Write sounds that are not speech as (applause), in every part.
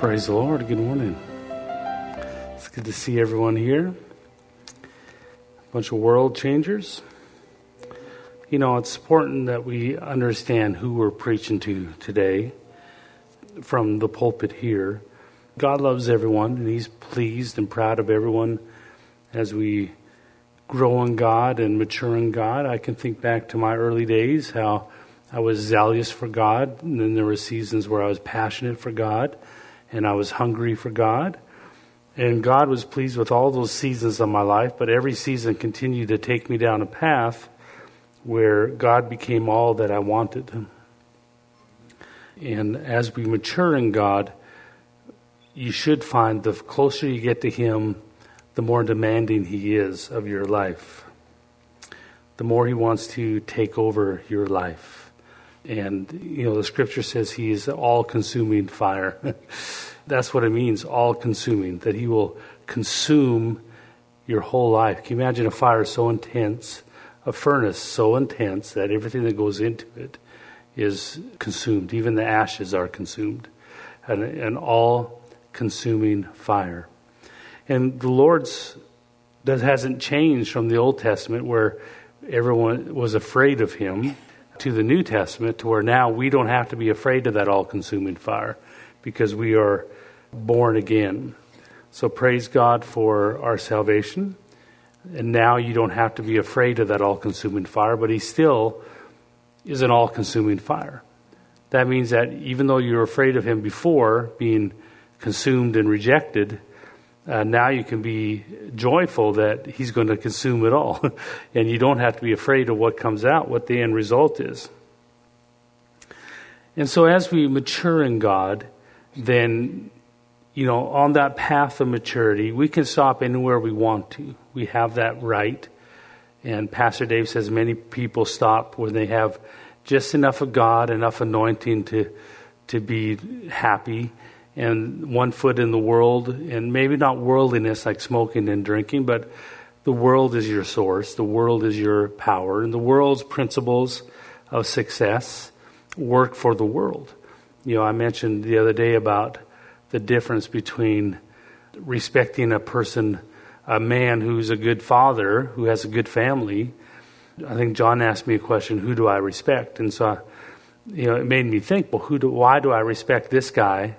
Praise the Lord. Good morning. It's good to see everyone here. A bunch of world changers. You know, it's important that we understand who we're preaching to today from the pulpit here. God loves everyone, and He's pleased and proud of everyone as we grow in God and mature in God. I can think back to my early days, how I was zealous for God, and then there were seasons where I was passionate for God and I was hungry for God. And God was pleased with all those seasons of my life, but every season continued to take me down a path where God became all that I wanted. And as we mature in God, you should find the closer you get to Him, the more demanding He is of your life. The more He wants to take over your life. And, you know, the scripture says he is all consuming fire. (laughs) That's what it means, all consuming, that he will consume your whole life. Can you imagine a fire so intense, a furnace so intense that everything that goes into it is consumed? Even the ashes are consumed. An, an all consuming fire. And the Lord's that hasn't changed from the Old Testament where everyone was afraid of him to the New Testament to where now we don't have to be afraid of that all consuming fire because we are born again. So praise God for our salvation. And now you don't have to be afraid of that all consuming fire, but He still is an all consuming fire. That means that even though you were afraid of Him before being consumed and rejected, uh, now you can be joyful that he's going to consume it all. (laughs) and you don't have to be afraid of what comes out, what the end result is. And so as we mature in God, then, you know, on that path of maturity, we can stop anywhere we want to. We have that right. And Pastor Dave says many people stop when they have just enough of God, enough anointing to, to be happy and one foot in the world, and maybe not worldliness like smoking and drinking, but the world is your source, the world is your power, and the world's principles of success work for the world. You know, I mentioned the other day about the difference between respecting a person, a man who's a good father, who has a good family. I think John asked me a question, who do I respect? And so, you know, it made me think, well, who do, why do I respect this guy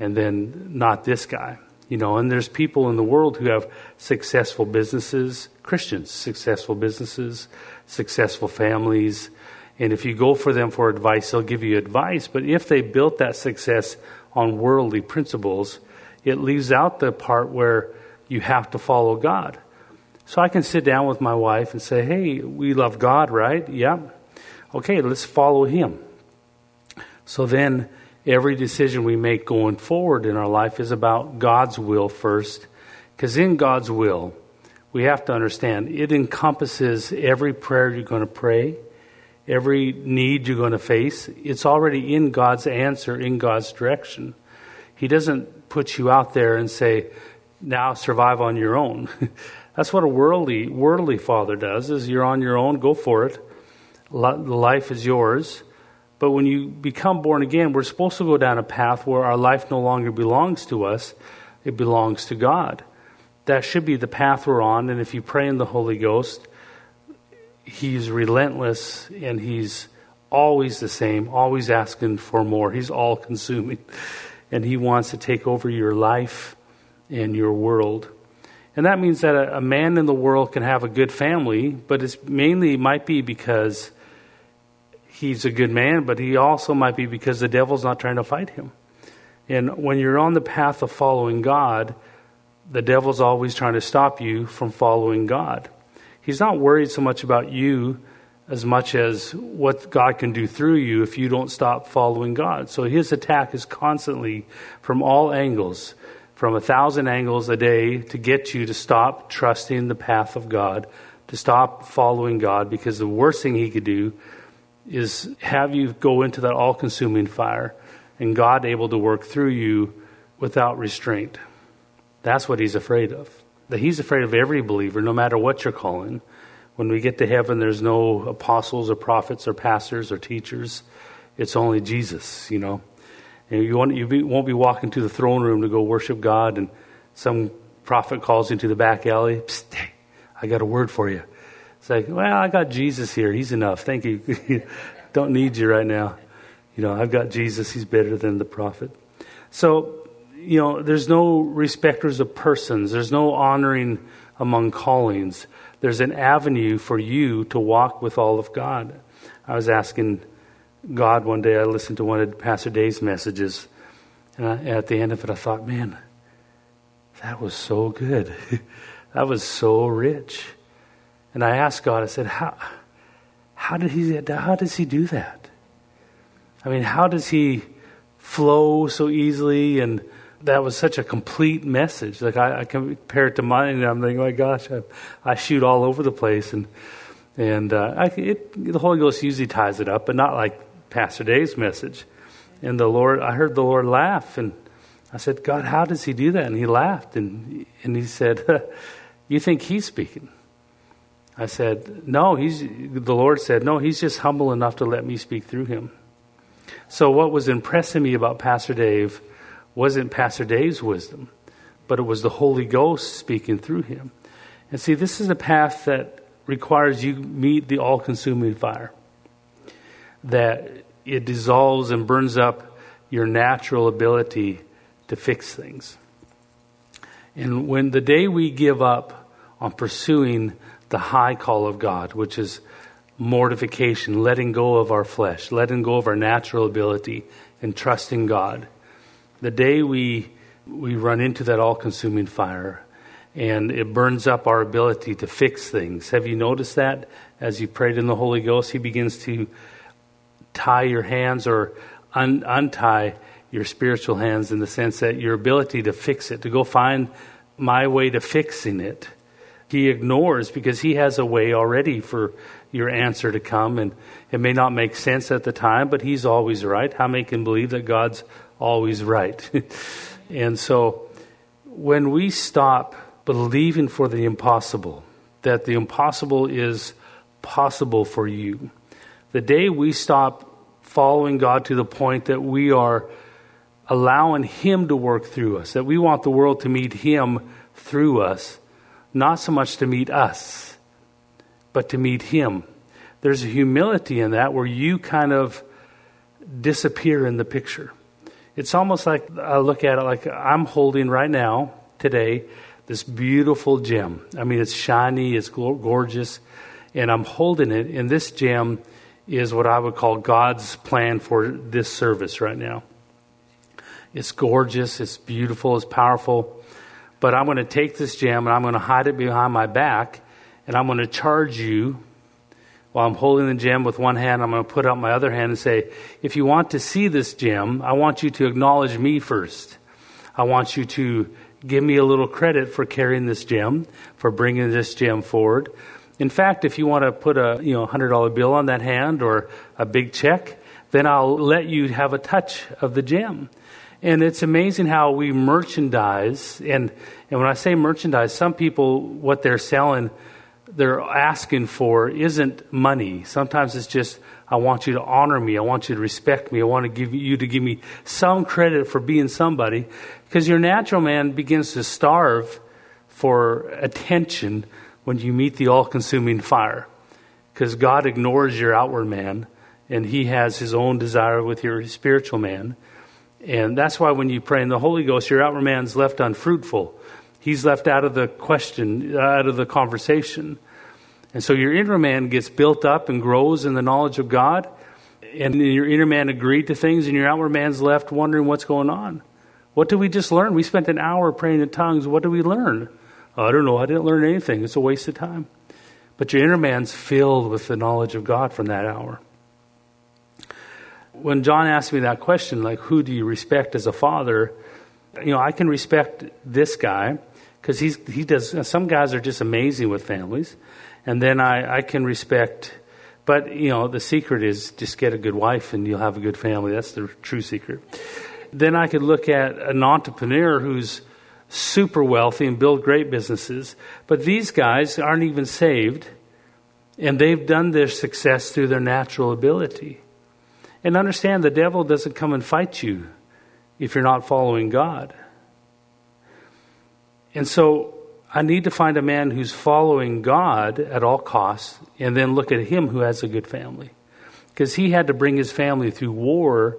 and then not this guy. You know, and there's people in the world who have successful businesses, Christians, successful businesses, successful families. And if you go for them for advice, they'll give you advice. But if they built that success on worldly principles, it leaves out the part where you have to follow God. So I can sit down with my wife and say, hey, we love God, right? Yeah. Okay, let's follow Him. So then every decision we make going forward in our life is about God's will first. Because in God's will, we have to understand it encompasses every prayer you're going to pray, every need you're going to face. It's already in God's answer, in God's direction. He doesn't put you out there and say, now survive on your own. (laughs) That's what a worldly, worldly father does, is you're on your own, go for it. Life is yours. But when you become born again, we're supposed to go down a path where our life no longer belongs to us, it belongs to God. That should be the path we're on. And if you pray in the Holy Ghost, He's relentless and He's always the same, always asking for more. He's all consuming. (laughs) And He wants to take over your life and your world. And that means that a, a man in the world can have a good family, but it's mainly might be because he's a good man, but he also might be because the devil's not trying to fight him. And when you're on the path of following God, the devil's always trying to stop you from following God. He's not worried so much about you as much as what God can do through you if you don't stop following God. So his attack is constantly from all angles, from a thousand angles a day to get you to stop trusting the path of God, to stop following God, because the worst thing he could do is have you go into that all consuming fire and God able to work through you without restraint. That's what he's afraid of. That he's afraid of every believer, no matter what you're calling. When we get to heaven, there's no apostles or prophets or pastors or teachers. It's only Jesus, you know. And you, won't, you be, won't be walking to the throne room to go worship God, and some prophet calls into the back alley. Psst, hey, I got a word for you. Like, well, I got Jesus here. He's enough. Thank you. (laughs) Don't need you right now. You know, I've got Jesus. He's better than the prophet. So, you know, there's no respecters of persons. There's no honoring among callings. There's an avenue for you to walk with all of God. I was asking God one day, I listened to one of Pastor Dave's messages, and I, at the end of it, I thought, man, that was so good. (laughs) that was so rich. And I asked God, I said, how, how, did he, how does he do that? I mean, how does he flow so easily? And that was such a complete message. Like, I, I compare it to mine, and I'm thinking, oh my gosh, I, I shoot all over the place. And, and uh, I, it, the Holy Ghost usually ties it up, but not like Pastor Dave's message. And the Lord, I heard the Lord laugh, and I said, God, how does he do that? And he laughed, and, and he said, (laughs) You think he's speaking? I said, No, he's, the Lord said, No, he's just humble enough to let me speak through him. So, what was impressing me about Pastor Dave wasn't Pastor Dave's wisdom, but it was the Holy Ghost speaking through him. And see, this is a path that requires you meet the all consuming fire, that it dissolves and burns up your natural ability to fix things. And when the day we give up on pursuing the high call of God, which is mortification, letting go of our flesh, letting go of our natural ability, and trusting God, the day we we run into that all-consuming fire, and it burns up our ability to fix things. Have you noticed that as you prayed in the Holy Ghost, He begins to tie your hands or un- untie your spiritual hands in the sense that your ability to fix it, to go find my way to fixing it, he ignores because he has a way already for your answer to come. And it may not make sense at the time, but he's always right. How many can believe that God's always right? (laughs) and so when we stop believing for the impossible, that the impossible is possible for you, the day we stop following God to the point that we are allowing Him to work through us, that we want the world to meet Him through us, not so much to meet us, but to meet Him. There's a humility in that where you kind of disappear in the picture. It's almost like I look at it like I'm holding right now, today, this beautiful gem. I mean, it's shiny, it's gorgeous, and I'm holding it, and this gem is what I would call God's plan for this service right now. It's gorgeous, it's beautiful, it's powerful. But I'm going to take this gem and I'm going to hide it behind my back and I'm going to charge you while I'm holding the gem with one hand. I'm going to put out my other hand and say, if you want to see this gem, I want you to acknowledge me first. I want you to give me a little credit for carrying this gem, for bringing this gem forward. In fact, if you want to put a you know hundred dollar bill on that hand or a big check, then I'll let you have a touch of the gem. And it's amazing how we merchandise and and when I say merchandise, some people what they're selling, they're asking for isn't money. Sometimes it's just I want you to honor me. I want you to respect me. I want to give you to give me some credit for being somebody. Because your natural man begins to starve for attention when you meet the all consuming fire. Because God ignores your outward man and he has his own desire with your spiritual man. And that's why when you pray in the Holy Ghost, your outward man's left unfruitful. He's left out of the question, uh, out of the conversation. And so your inner man gets built up and grows in the knowledge of God. And your inner man agreed to things, and your outward man's left wondering what's going on. What did we just learn? We spent an hour praying in tongues. What did we learn? Oh, I don't know. I didn't learn anything. It's a waste of time. But your inner man's filled with the knowledge of God from that hour. When John asked me that question, like, who do you respect as a father? You know, I can respect this guy because he's he does. Some guys are just amazing with families, and then I I can respect. But you know, the secret is just get a good wife and you'll have a good family. That's the true secret. Then I could look at an entrepreneur who's super wealthy and build great businesses. But these guys aren't even saved, and they've done their success through their natural ability. And understand the devil doesn't come and fight you if you're not following God. And so I need to find a man who's following God at all costs and then look at him who has a good family. Because he had to bring his family through war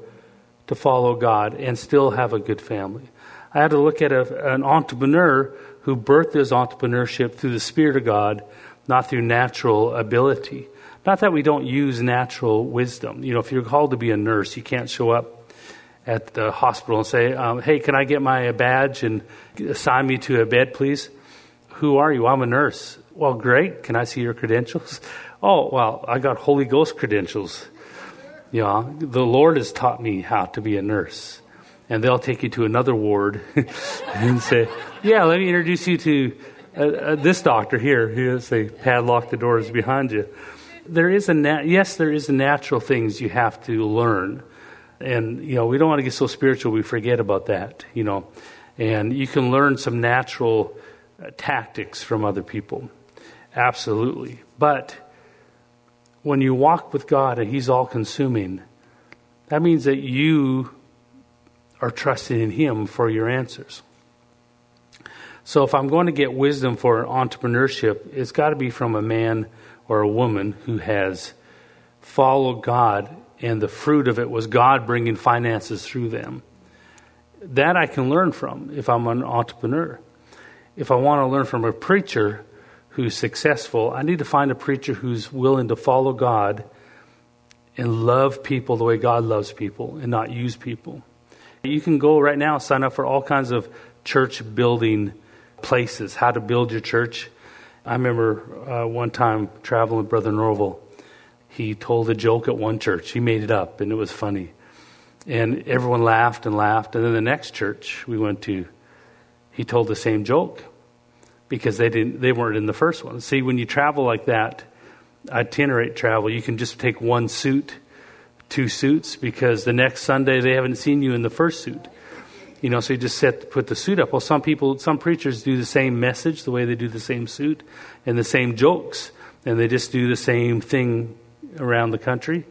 to follow God and still have a good family. I had to look at a, an entrepreneur who birthed his entrepreneurship through the Spirit of God, not through natural ability. Not that we don't use natural wisdom. You know, if you're called to be a nurse, you can't show up at the hospital and say, um, hey, can I get my badge and assign me to a bed, please? Who are you? I'm a nurse. Well, great. Can I see your credentials? (laughs) Oh, well, I got Holy Ghost credentials. Yeah, the Lord has taught me how to be a nurse. And they'll take you to another ward (laughs) and say, yeah, let me introduce you to uh, uh, this doctor here. Here's they padlock the doors behind you. There is a nat- yes, there is natural things you have to learn, and you know we don't want to get so spiritual we forget about that. You know, and you can learn some natural uh, tactics from other people. Absolutely. But when you walk with God and He's all consuming, that means that you are trusting in Him for your answers. So if I'm going to get wisdom for entrepreneurship, it's got to be from a man or a woman who has followed God and the fruit of it was God bringing finances through them. That I can learn from if I'm an entrepreneur if I want to learn from a preacher who's successful, I need to find a preacher who's willing to follow God and love people the way God loves people and not use people. You can go right now sign up for all kinds of church building places, how to build your church. I remember uh, one time traveling with Brother Norvel. He told a joke at one church. He made it up, and it was funny. And everyone laughed and laughed. And then the next church we went to, he told the same joke because they didn't they weren't in the first one. See, when you travel like that, itinerate travel, you can just take one suit, two suits, because the next Sunday they haven't seen you in the first suit. You know, so you just set put the suit up. Well, some people, some preachers do the same message the way they do the same suit and the same jokes, and they just do the same thing around the country.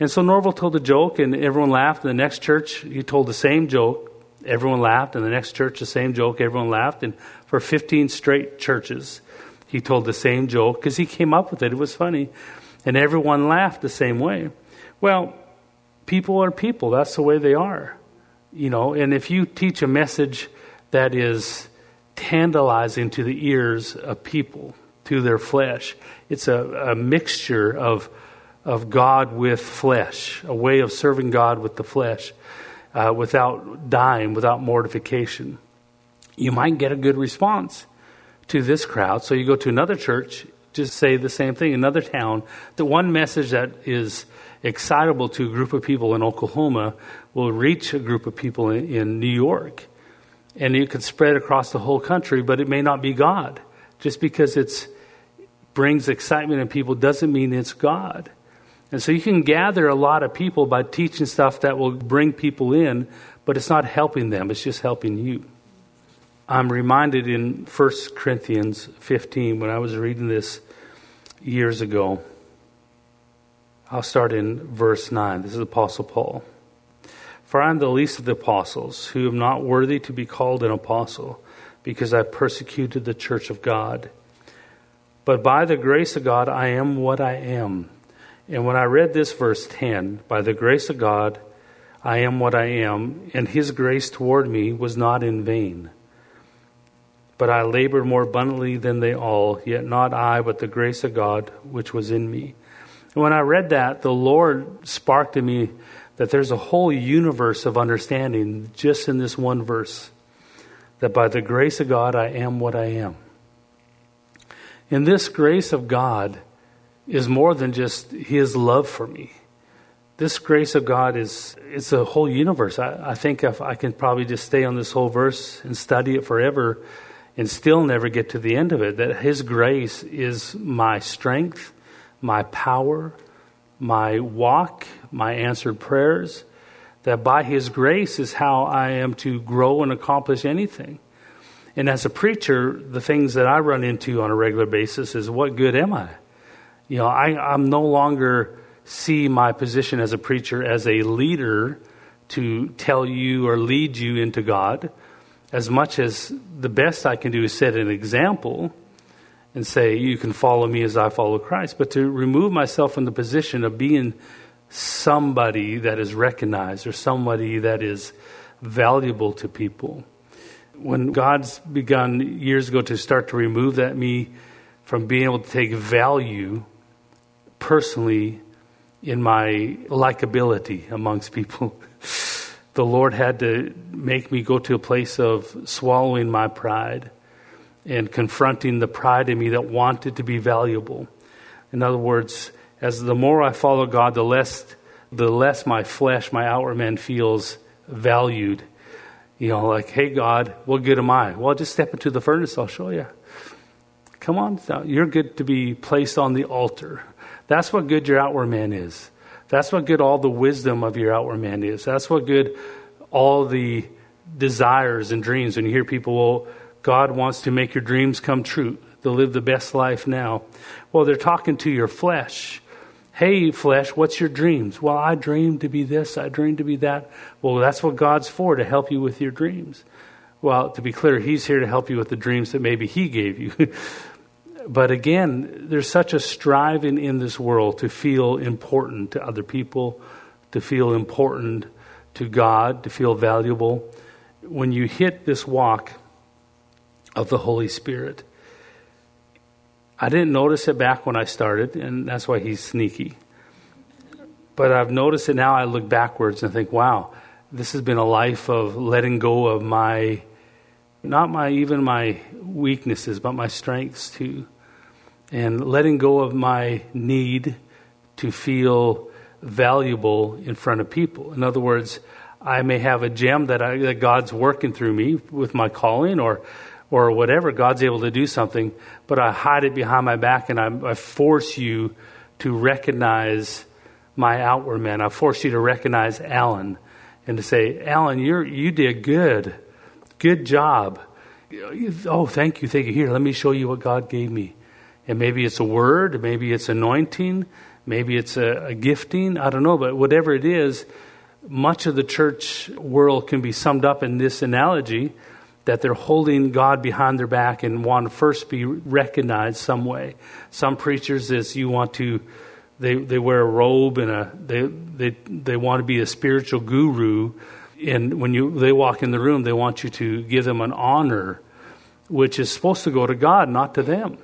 And so Norvel told a joke, and everyone laughed. In the next church, he told the same joke, Everyone laughed, and the next church, the same joke. Everyone laughed, and for 15 straight churches, he told the same joke because he came up with it. It was funny, and everyone laughed the same way. Well, people are people. That's the way they are, you know. And if you teach a message that is tantalizing to the ears of people, to their flesh, it's a, a mixture of of God with flesh, a way of serving God with the flesh uh, without dying, without mortification, you might get a good response to this crowd. So you go to another church, just say the same thing, another town. The one message that is excitable to a group of people in Oklahoma will reach a group of people in, in New York. And it could spread across the whole country, but it may not be God. Just because it brings excitement in people doesn't mean it's God. And so you can gather a lot of people by teaching stuff that will bring people in, but it's not helping them, it's just helping you. I'm reminded in 1 Corinthians 15 when I was reading this years ago. I'll start in verse 9. This is Apostle Paul. For I am the least of the apostles, who am not worthy to be called an apostle, because I persecuted the church of God. But by the grace of God, I am what I am and when I read this verse 10, by the grace of God, I am what I am, and his grace toward me was not in vain. But I labored more abundantly than they all, yet not I, but the grace of God which was in me. And when I read that, the Lord sparked in me that there's a whole universe of understanding just in this one verse. That by the grace of God, I am what I am. And this grace of God, is more than just his love for me. This grace of God is it's a whole universe. I, I think if I can probably just stay on this whole verse and study it forever and still never get to the end of it. That his grace is my strength, my power, my walk, my answered prayers. That by his grace is how I am to grow and accomplish anything. And as a preacher, the things that I run into on a regular basis is what good am I? You know, I, I'm no longer see my position as a preacher as a leader to tell you or lead you into God as much as the best I can do is set an example and say, You can follow me as I follow Christ. But to remove myself from the position of being somebody that is recognized or somebody that is valuable to people. When God's begun years ago to start to remove that me from being able to take value personally in my likability amongst people. (laughs) the Lord had to make me go to a place of swallowing my pride and confronting the pride in me that wanted to be valuable. In other words, as the more I follow God, the less the less my flesh, my outward man feels valued. You know, like, hey God, what good am I? Well, just step into the furnace, I'll show you. Come on, you're good to be placed on the altar. That's what good your outward man is. That's what good all the wisdom of your outward man is. That's what good all the desires and dreams. When you hear people, well, God wants to make your dreams come true, to live the best life now. Well, they're talking to your flesh. Hey, flesh, what's your dreams? Well, I dream to be this, I dream to be that. Well, that's what God's for, to help you with your dreams. Well, to be clear, He's here to help you with the dreams that maybe He gave you. (laughs) but again, there's such a striving in this world to feel important to other people, to feel important to God, to feel valuable. When you hit this walk of the Holy Spirit, I didn't notice it back when I started, and that's why he's sneaky. But I've noticed it now. I look backwards and think, wow, this has been a life of letting go of my, not my, even my weaknesses, but my strengths too and letting go of my need to feel valuable in front of people. In other words, I may have a gem that, I, that God's working through me with my calling or or whatever. God's able to do something, but I hide it behind my back and I, I force you to recognize my outward man. I force you to recognize Alan and to say, Alan, you you did good. Good job. Oh, thank you, thank you. Here, let me show you what God gave me. And maybe it's a word, maybe it's anointing, maybe it's a, a gifting, I don't know, but whatever it is, much of the church world can be summed up in this analogy that they're holding God behind their back and want to first be recognized some way. Some preachers is you want to they they wear a robe and a they they they want to be a spiritual guru and when you they walk in the room they want you to give them an honor which is supposed to go to God not to them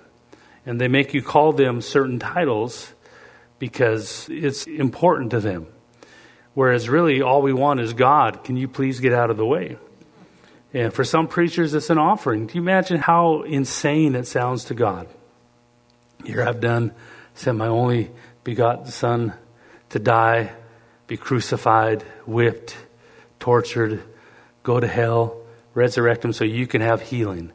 and they make you call them certain titles because it's important to them. Whereas really all we want is God. Can you please get out of the way? And for some preachers, it's an offering. Do you imagine how insane it sounds to God? Here I've done, sent my only begotten Son to die, be crucified, whipped, tortured, go to hell, resurrect him so you can have healing.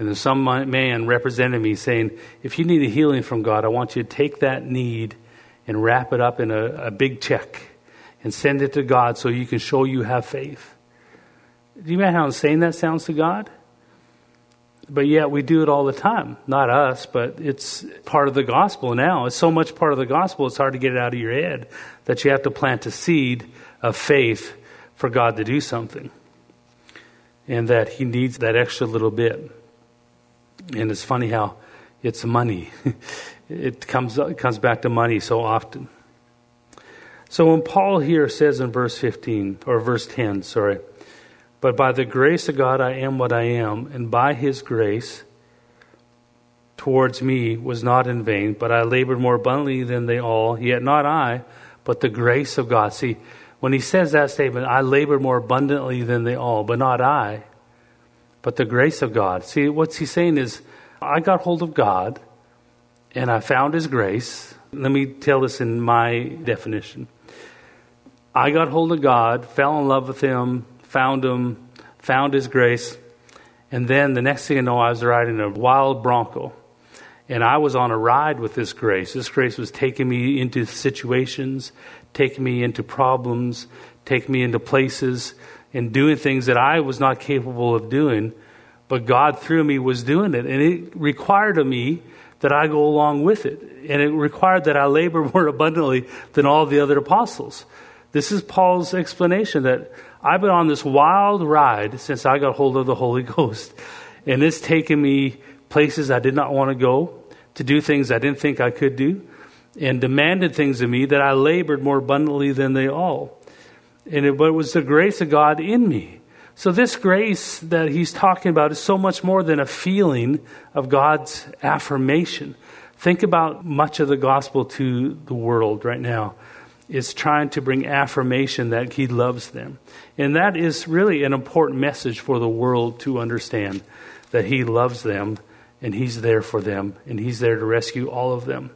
And then some man represented me saying, if you need a healing from God, I want you to take that need and wrap it up in a, a big check and send it to God so you can show you have faith. Do you know how insane that sounds to God? But yet we do it all the time. Not us, but it's part of the gospel now. It's so much part of the gospel, it's hard to get it out of your head that you have to plant a seed of faith for God to do something. And that He needs that extra little bit. And it's funny how it's money. (laughs) it comes, comes back to money so often. So when Paul here says in verse 15, or verse 10, sorry, but by the grace of God I am what I am, and by his grace towards me was not in vain, but I labored more abundantly than they all, yet not I, but the grace of God. See, when he says that statement, I labored more abundantly than they all, but not I, but the grace of God. See, what's he saying is, I got hold of God and I found his grace. Let me tell this in my definition. I got hold of God, fell in love with him, found him, found his grace, and then the next thing I know, I was riding a wild bronco. And I was on a ride with this grace. This grace was taking me into situations, taking me into problems, taking me into places and doing things that I was not capable of doing, but God through me was doing it. And it required of me that I go along with it. And it required that I labor (laughs) more abundantly than all the other apostles. This is Paul's explanation that I've been on this wild ride since I got hold of the Holy (laughs) Ghost. And it's taken me places I did not want to go, to do things I didn't think I could do, and demanded things of me that I labored more abundantly than they all. And it, but it was the grace of God in me. So, this grace that he's talking about is so much more than a feeling of God's affirmation. Think about much of the gospel to the world right now is trying to bring affirmation that he loves them. And that is really an important message for the world to understand that he loves them and he's there for them and he's there to rescue all of them.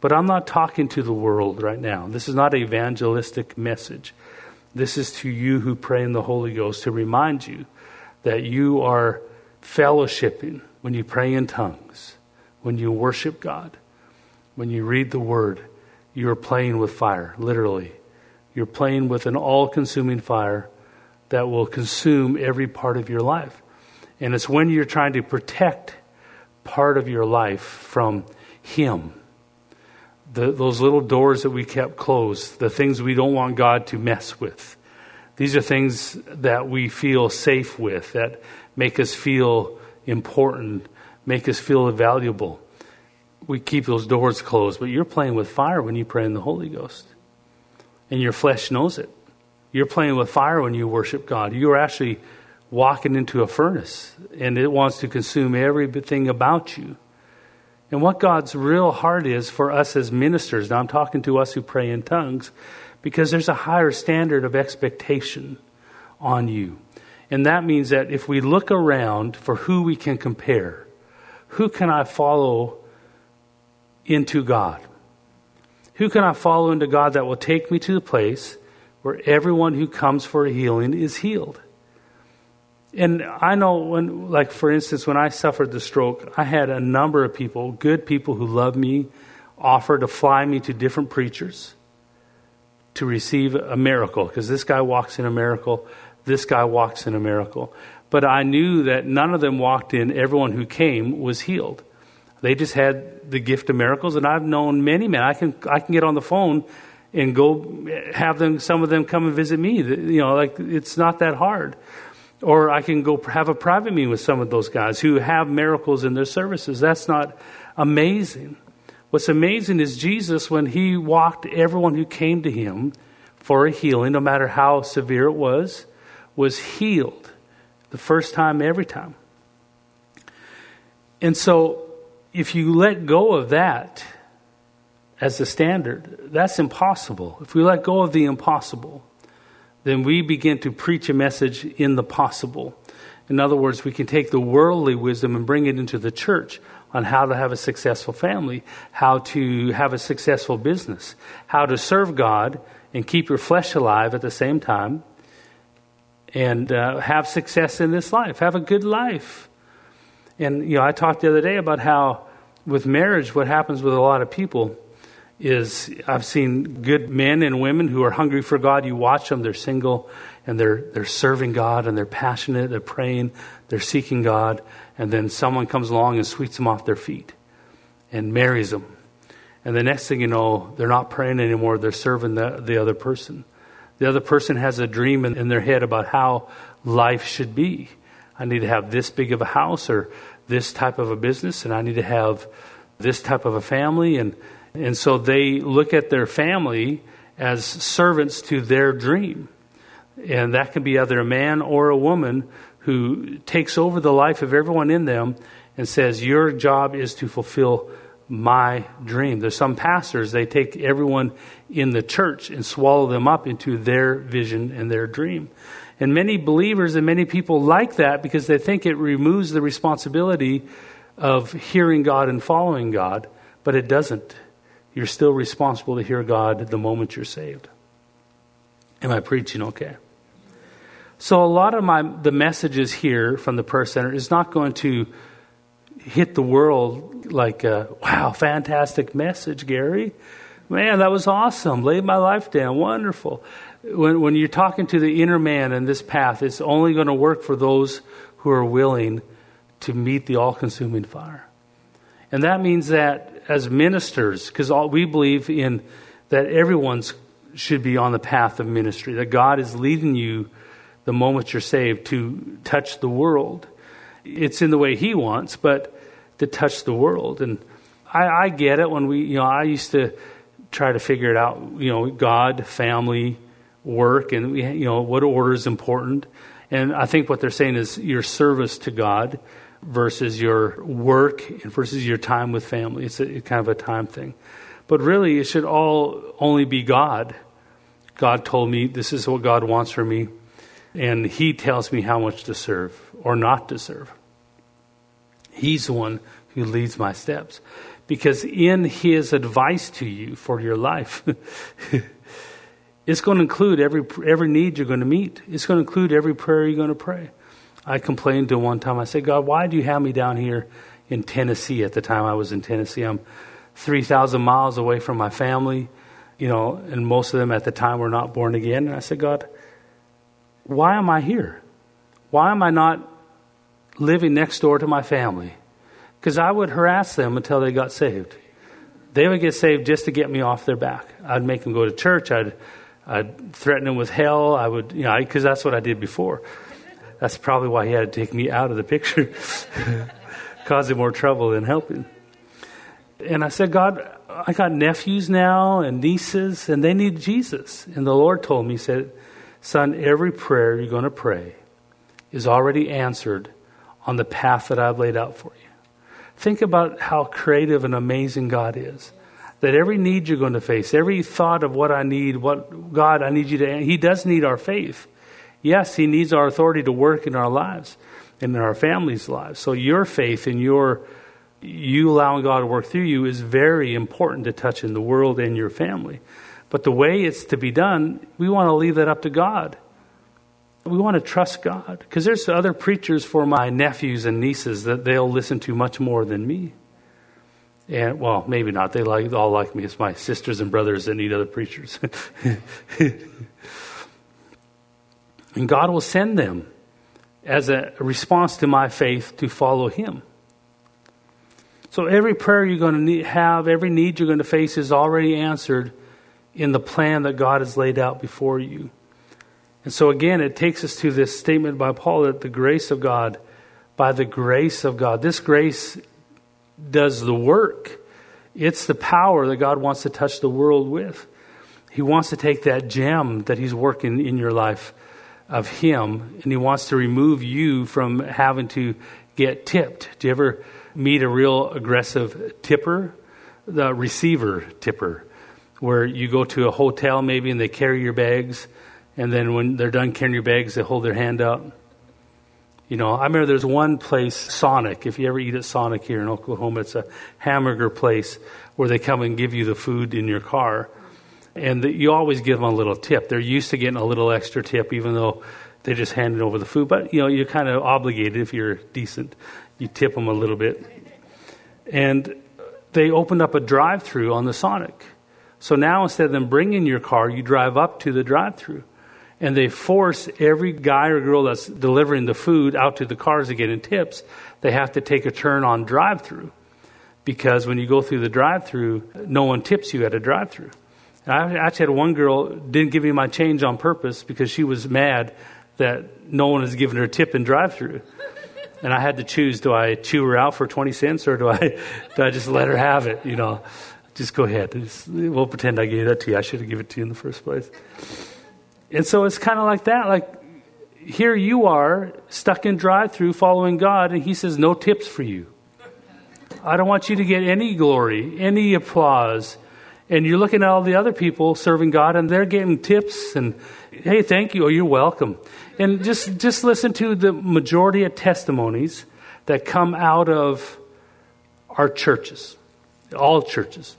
But I'm not talking to the world right now. This is not an evangelistic message. This is to you who pray in the Holy Ghost to remind you that you are fellowshipping when you pray in tongues, when you worship God, when you read the Word you're playing with fire, literally. You're playing with an all consuming fire that will consume every part of your life. And it's when you're trying to protect part of your life from Him. The, those little doors that we kept closed, the things we don't want God to mess with. These are things that we feel safe with, that make us feel important, make us feel valuable we keep those doors closed, but you're playing with fire when you pray in the Holy Ghost. And your flesh knows it. You're playing with fire when you worship God. You're actually walking into a furnace, and it wants to consume everything about you. And what God's real heart is for us as ministers, now I'm talking to us who pray in tongues, because there's a higher standard of expectation on you. And that means that if we look around for who we can compare, who can I follow into God? Who can I follow into God that will take me to the place where everyone who comes for a healing is healed? And I know when, like, for instance, when I suffered the stroke, I had a number of people, good people who loved me, offer to fly me to different preachers to receive a miracle. Because this guy walks in a miracle, this guy walks in a miracle. But I knew that none of them walked in, everyone who came was healed. They just had the gift of miracles, and I've known many men. I can I can get on the phone and go have them some of them come and visit me. You know, like it's not that hard. Or I can go have a private meeting with some of those guys who have miracles in their services. That's not amazing. What's amazing is Jesus, when he walked everyone who came to him for a healing, no matter how severe it was, was healed the first time, every time. And so if you let go of that as the standard, that's impossible. If we let go of the impossible, then we begin to preach a message in the possible. In other words, we can take the worldly wisdom and bring it into the church on how to have a successful family, how to have a successful business, how to serve God and keep your flesh alive at the same time, and uh, have success in this life, have a good life. And you know, I talked the other day about how with marriage, what happens with a lot of people is I've seen good men and women who are hungry for God. You watch them; they're single and they're they're serving God and they're passionate. They're praying. They're seeking God, and then someone comes along and sweeps them off their feet and marries them. And the next thing you know, they're not praying anymore. They're serving the, the other person. The other person has a dream in, in their head about how life should be. I need to have this big of a house or this type of a business and I need to have this type of a family and and so they look at their family as servants to their dream. And that can be either a man or a woman who takes over the life of everyone in them and says, Your job is to fulfill my dream. There's some pastors, they take everyone in the church and swallow them up into their vision and their dream. And many believers and many people like that because they think it removes the responsibility of hearing God and following God, but it doesn't. You're still responsible to hear God the moment you're saved. Am I preaching okay? So a lot of my the messages here from the prayer center is not going to hit the world like, uh, wow, fantastic message, Gary. Man, that was awesome. Laid my life down. Wonderful when, when you're talking to the inner man in this path, it's only going to work for those who are willing to meet the all consuming fire. And that means that as ministers, because we believe in that everyone's should be on the path of ministry, that God is leading you the moment you're saved to touch the world. It's in the way He wants, but to touch the world. And I, I get it when we, you know, I used to try to figure it out, you know, God, family, work, and, we, you know, what order is important. And I think what they're saying is your service to God versus your work and versus your time with family. It's a, kind of a time thing. But really, it should all only be God. God told me this is what God wants for me, and He tells me how much to serve or not to serve. He's the one who leads my steps. Because in His advice to you for your life, (laughs) it's going to include every, every need you're going to meet, it's going to include every prayer you're going to pray. I complained to one time, I said, God, why do you have me down here in Tennessee at the time I was in Tennessee? I'm 3,000 miles away from my family, you know, and most of them at the time were not born again. And I said, God, why am I here? Why am I not living next door to my family? Because I would harass them until they got saved. They would get saved just to get me off their back. I'd make them go to church. I'd, I'd threaten them with hell. I would, you know, because that's what I did before. That's probably why he had to take me out of the picture, (laughs) causing more trouble than helping. And I said, God, I got nephews now and nieces, and they need Jesus. And the Lord told me, He said, Son, every prayer you're going to pray is already answered on the path that I've laid out for you. Think about how creative and amazing God is. That every need you're going to face, every thought of what I need, what God, I need you to, He does need our faith. Yes, He needs our authority to work in our lives and in our families' lives. So your faith and your you allowing God to work through you is very important to touch in the world and your family. But the way it's to be done, we want to leave that up to God. We want to trust God because there's other preachers for my nephews and nieces that they'll listen to much more than me. And well, maybe not. They like all like me. It's my sisters and brothers that need other preachers. (laughs) And God will send them as a response to my faith to follow Him. So every prayer you're going to need, have, every need you're going to face is already answered in the plan that God has laid out before you. And so again, it takes us to this statement by Paul that the grace of God, by the grace of God, this grace does the work. It's the power that God wants to touch the world with. He wants to take that gem that He's working in your life of Him, and He wants to remove you from having to get tipped. Do you ever meet a real aggressive tipper? The receiver tipper, where you go to a hotel maybe and they carry your bags, and then when they're done carrying your bags, they hold their hand up. You know, I remember there's one place, Sonic. If you ever eat at Sonic here in Oklahoma, it's a hamburger place where they come and give you the food in your car and the, you always give them a little tip. They're used to getting a little extra tip, even though they just handed over the food. But you know, you're kind of obligated if you're decent. You tip them a little bit. And they opened up a drive-through on the Sonic. So now instead of them bringing your car, you drive up to the drive-through, and they force every guy or girl that's delivering the food out to the cars to get in tips. They have to take a turn on drive-through because when you go through the drive-through, no one tips you at a drive-through. I actually had one girl didn't give me my change on purpose because she was mad that no one has given her a tip in drive-through. And I had to choose: do I chew her out for twenty cents, or do I (laughs) do I just let her have it? You know, just go ahead. Just, we'll pretend I gave that to you. I should have given it to you in the first place. And so it's kind of like that. Like here you are stuck in drive-through following God, and He says no tips for you. I don't want you to get any glory, any applause and you're looking at all the other people serving God and they're getting tips and hey, thank you or you're welcome. And just just listen to the majority of testimonies that come out of our churches, all churches.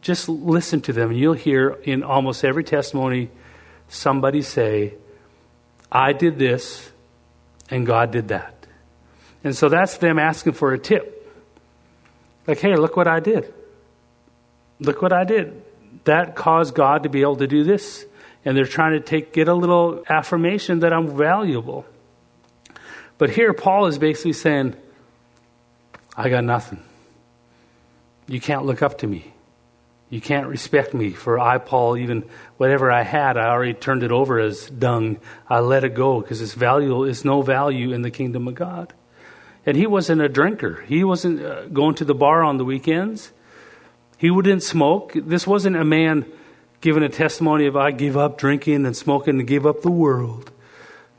Just listen to them and you'll hear in almost every testimony somebody say, I did this and God did that. And so that's them asking for a tip. Like, hey, look what I did. Look what I did. That caused God to be able to do this. And they're trying to take get a little affirmation that I'm valuable. But here Paul is basically saying, I got nothing. You can't look up to me. You can't respect me for I, Paul, even whatever I had, I already turned it over as dung. I let it go because its value is no value in the kingdom of God. And he wasn't a drinker. He wasn't uh, going to the bar on the weekends. He wouldn't smoke. This wasn't a man giving a testimony of I give up drinking and smoking and give up the world.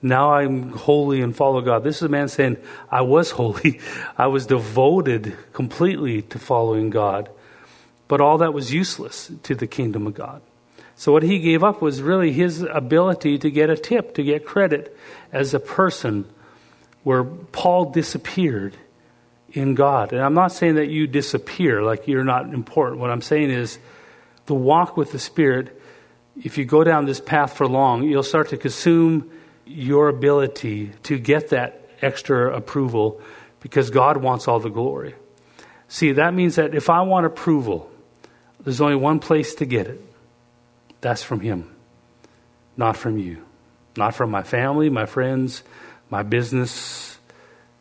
Now I'm holy and follow God. This is a man saying, I was holy. I was devoted completely to following God. But all that was useless to the kingdom of God. So what he gave up was really his ability to get a tip, to get credit as a person where Paul disappeared in God. And I'm not saying that you disappear like you're not important. What I'm saying is the walk with the Spirit, if you go down this path for long, you'll start to consume your ability to get that extra approval because God wants all the glory. See, that means that if I want approval, there's only one place to get it. That's from Him, not from you. Not from my family, my friends, my business,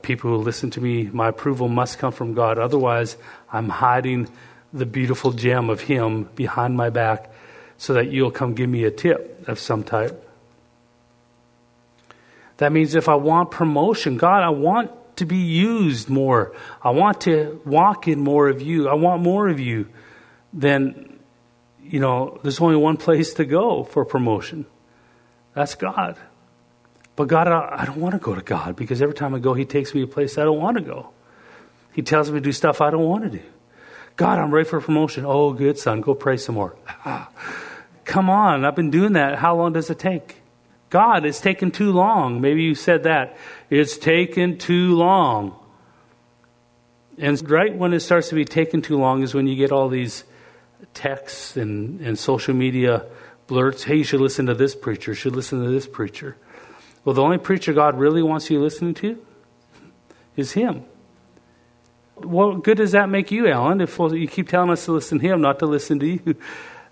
people who listen to me. My approval must come from God. Otherwise, I'm hiding the beautiful gem of Him behind my back so that you'll come give me a tip of some type. That means if I want promotion, God, I want to be used more. I want to walk in more of you. I want more of you. Then, you know, there's only one place to go for promotion. That's God. But God, I don't want to go to God because every time I go, He takes me to a place I don't want to go. He tells me to do stuff I don't want to do. God, I'm ready for promotion. Oh, good, son. Go pray some more. (laughs) Come on. I've been doing that. How long does it take? God, it's taken too long. Maybe you said that. It's taken too long. And right when it starts to be taken too long is when you get all these texts and, and social media blurts. Hey, you should listen to this preacher. You should listen to this preacher. Well, the only preacher God really wants you listening to is Him. What good does that make you, Alan, if you keep telling us to listen to Him, not to listen to you? (laughs)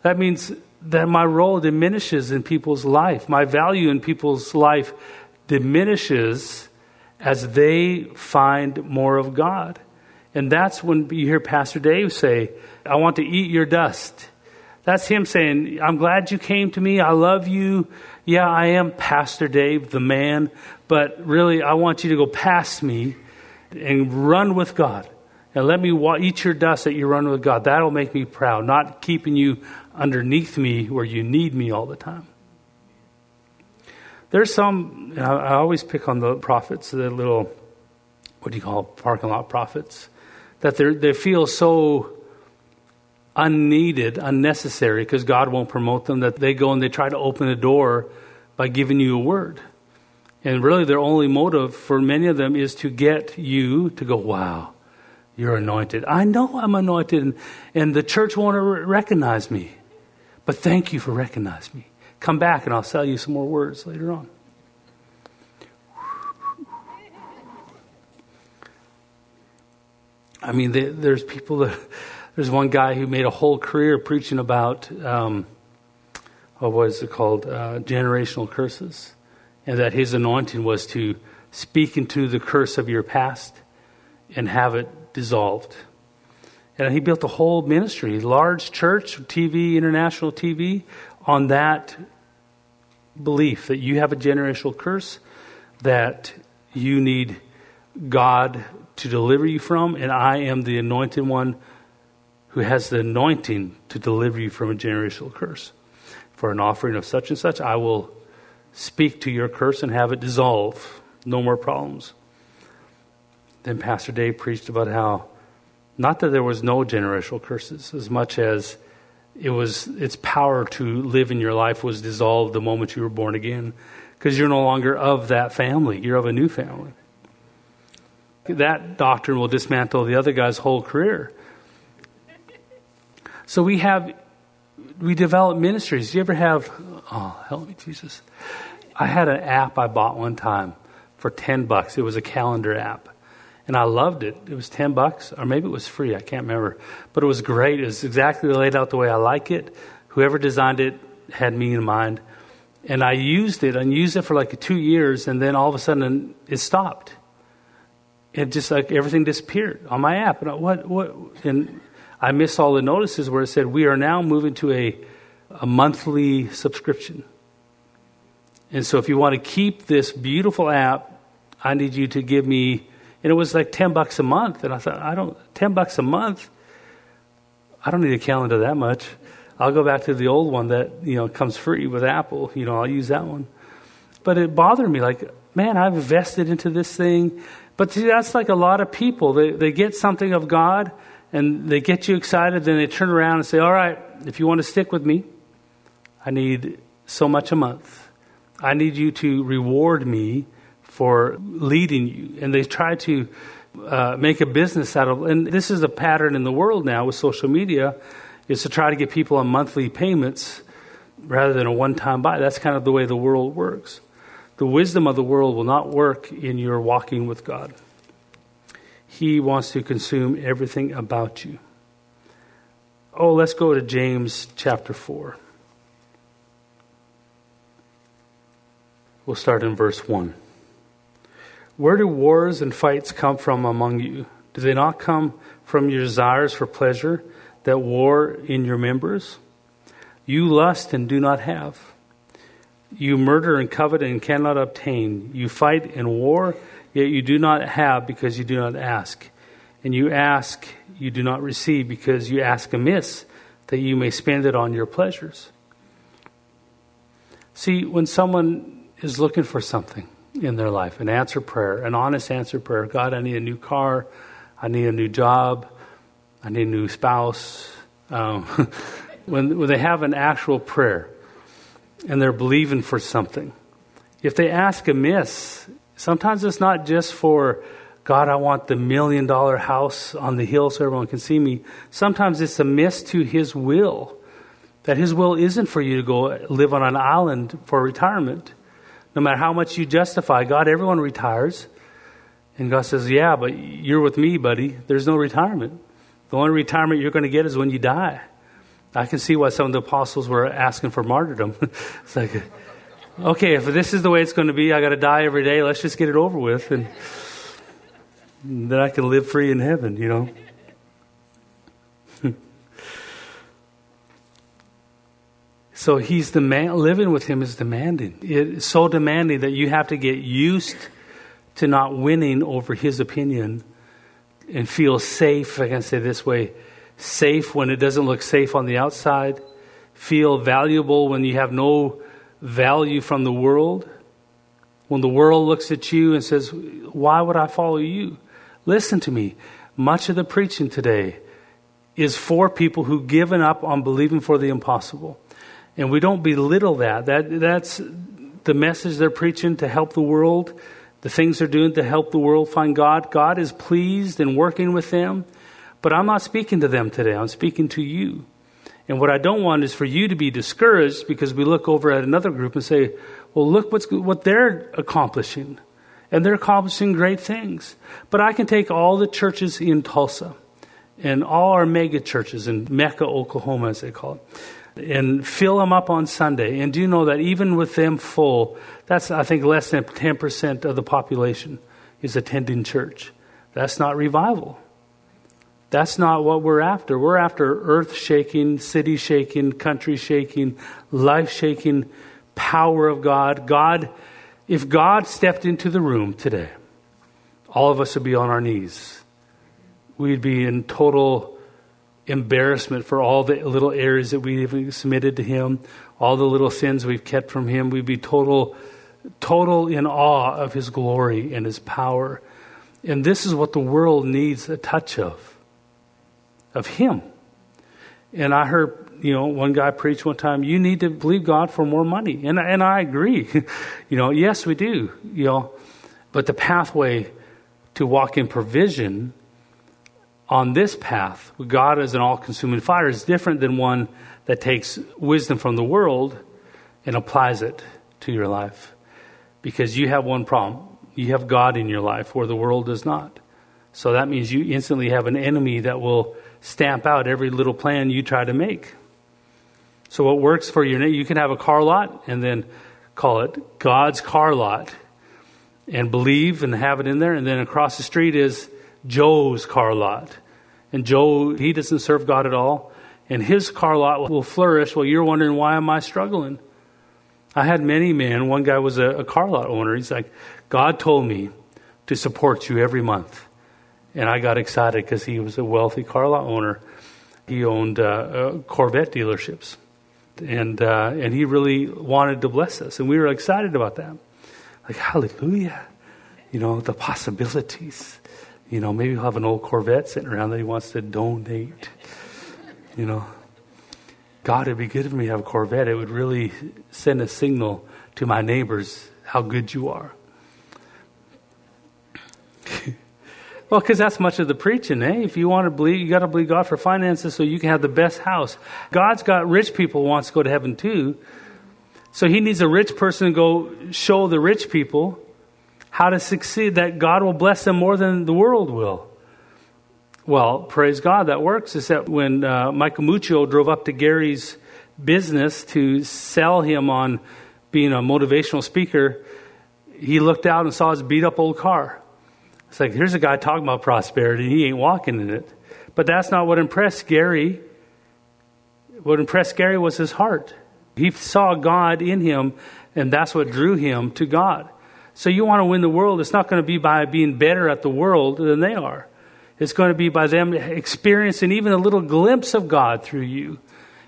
That means that my role diminishes in people's life. My value in people's life diminishes as they find more of God. And that's when you hear Pastor Dave say, I want to eat your dust. That's him saying, I'm glad you came to me. I love you. Yeah, I am Pastor Dave, the man, but really, I want you to go past me and run with God. And let me eat your dust that you run with God. That'll make me proud, not keeping you underneath me where you need me all the time. There's some, I always pick on the prophets, the little, what do you call parking lot prophets, that they feel so unneeded, unnecessary, because God won't promote them, that they go and they try to open a door by giving you a word. And really, their only motive for many of them is to get you to go, wow, you're anointed. I know I'm anointed, and, and the church won't recognize me. But thank you for recognizing me. Come back and I'll sell you some more words later on. I mean, there's people that, there's one guy who made a whole career preaching about, um, what was it called? Uh, generational curses. And that his anointing was to speak into the curse of your past and have it dissolved. And he built a whole ministry, large church, TV, international TV, on that belief that you have a generational curse that you need God to deliver you from, and I am the anointed one who has the anointing to deliver you from a generational curse. For an offering of such and such, I will speak to your curse and have it dissolve. No more problems. Then Pastor Dave preached about how not that there was no generational curses, as much as it was its power to live in your life was dissolved the moment you were born again, because you're no longer of that family. You're of a new family. That doctrine will dismantle the other guy's whole career. So we have, we develop ministries. Do you ever have, oh, help me, Jesus. I had an app I bought one time for 10 bucks. It was a calendar app and I loved it. It was 10 bucks, or maybe it was free, I can't remember. But it was great. It was exactly laid out the way I like it. Whoever designed it had me in mind. And I used it, and used it for like two years, and then all of a sudden it stopped. It just like everything disappeared on my app. And I, what, what, and I missed all the notices where it said we are now moving to a, a monthly subscription. And so if you want to keep this beautiful app, I need you to give me, and it was like 10 bucks a month. And I thought, I don't, 10 bucks a month? I don't need a calendar that much. I'll go back to the old one that, you know, comes free with Apple. You know, I'll use that one. But it bothered me like, man, I've invested into this thing. But see, that's like a lot of people. They, they get something of God and they get you excited, then they turn around and say, all right, if you want to stick with me, I need so much a month. I need you to reward me for leading you. And they try to uh, make a business out of and this is a pattern in the world now with social media is to try to get people on monthly payments rather than a one-time buy that's kind of the way the world works the wisdom of the world will not work in your walking with god he wants to consume everything about you oh let's go to james chapter 4 we'll start in verse 1 where do wars and fights come from among you? Do they not come from your desires for pleasure that war in your members? You lust and do not have. You murder and covet and cannot obtain. You fight and war, yet you do not have because you do not ask. And you ask, you do not receive because you ask amiss, that you may spend it on your pleasures. See, when someone is looking for something, in their life an answer prayer, an honest answer prayer. God, I need a new car. I need a new job. I need a new spouse. Um, (laughs) when, when they have an actual prayer and they're believing for something, if they ask amiss, sometimes it's not just for, God, I want the million dollar house on the hill so everyone can see me. Sometimes it's a miss to His will. That His will isn't for you to go live on an island for retirement. No matter how much you justify, God, everyone retires. And God says, Yeah, but you're with me, buddy. There's no retirement. The only retirement you're going to get is when you die. I can see why some of the apostles were asking for martyrdom. (laughs) it's like, okay, if this is the way it's going to be, I got to die every day. Let's just get it over with, and then I can live free in heaven. You know. (laughs) So he's the man, living with him is demanding. It's so demanding that you have to get used to not winning over his opinion and feel safe, I can say this way, safe when it doesn't look safe on the outside, feel valuable when you have no value from the world. When the world looks at you and says, Why would I follow you? Listen to me. Much of the preaching today is for people who've given up on believing for the impossible. And we don't belittle that. that. That's the message they're preaching to help the world, the things they're doing to help the world find God. God is pleased in working with them. But I'm not speaking to them today. I'm speaking to you. And what I don't want is for you to be discouraged because we look over at another group and say, well, look what's, what they're accomplishing. And they're accomplishing great things. But I can take all the churches in Tulsa and all our mega churches in Mecca, Oklahoma, as they call it and fill them up on Sunday. And do you know that even with them full, that's, I think, less than 10% of the population is attending church. That's not revival. That's not what we're after. We're after earth shaking, city shaking, country shaking, life shaking power of God. God, if God stepped into the room today, all of us would be on our knees. We'd be in total embarrassment for all the little errors that we've submitted to Him, all the little sins we've kept from Him. We'd be total, total in awe of His glory and His power. And this is what the world needs a touch of, of Him. And I heard, you know, one guy preach one time, you need to believe God for more money. And, and I agree. (laughs) you know, yes, we do, you know. But the pathway to walk in provision on this path, God as an all consuming fire, is different than one that takes wisdom from the world and applies it to your life. Because you have one problem you have God in your life where the world does not. So that means you instantly have an enemy that will stamp out every little plan you try to make. So what works for your you can have a car lot and then call it God's car lot and believe and have it in there and then across the street is Joe's car lot. And Joe, he doesn't serve God at all. And his car lot will flourish Well, you're wondering, why am I struggling? I had many men. One guy was a, a car lot owner. He's like, God told me to support you every month. And I got excited because he was a wealthy car lot owner. He owned uh, uh, Corvette dealerships. And, uh, and he really wanted to bless us. And we were excited about that. Like, hallelujah. You know, the possibilities. You know, maybe he'll have an old Corvette sitting around that he wants to donate. You know, God, it'd be good if we have a Corvette. It would really send a signal to my neighbors how good you are. Well, because that's much of the preaching, eh? If you want to believe, you got to believe God for finances so you can have the best house. God's got rich people wants to go to heaven too. So he needs a rich person to go show the rich people how to succeed, that God will bless them more than the world will. Well, praise God, that works. That when uh, Michael Muccio drove up to Gary's business to sell him on being a motivational speaker, he looked out and saw his beat up old car. It's like, here's a guy talking about prosperity, he ain't walking in it. But that's not what impressed Gary. What impressed Gary was his heart. He saw God in him, and that's what drew him to God. So you want to win the world, it's not going to be by being better at the world than they are. It's going to be by them experiencing even a little glimpse of God through you.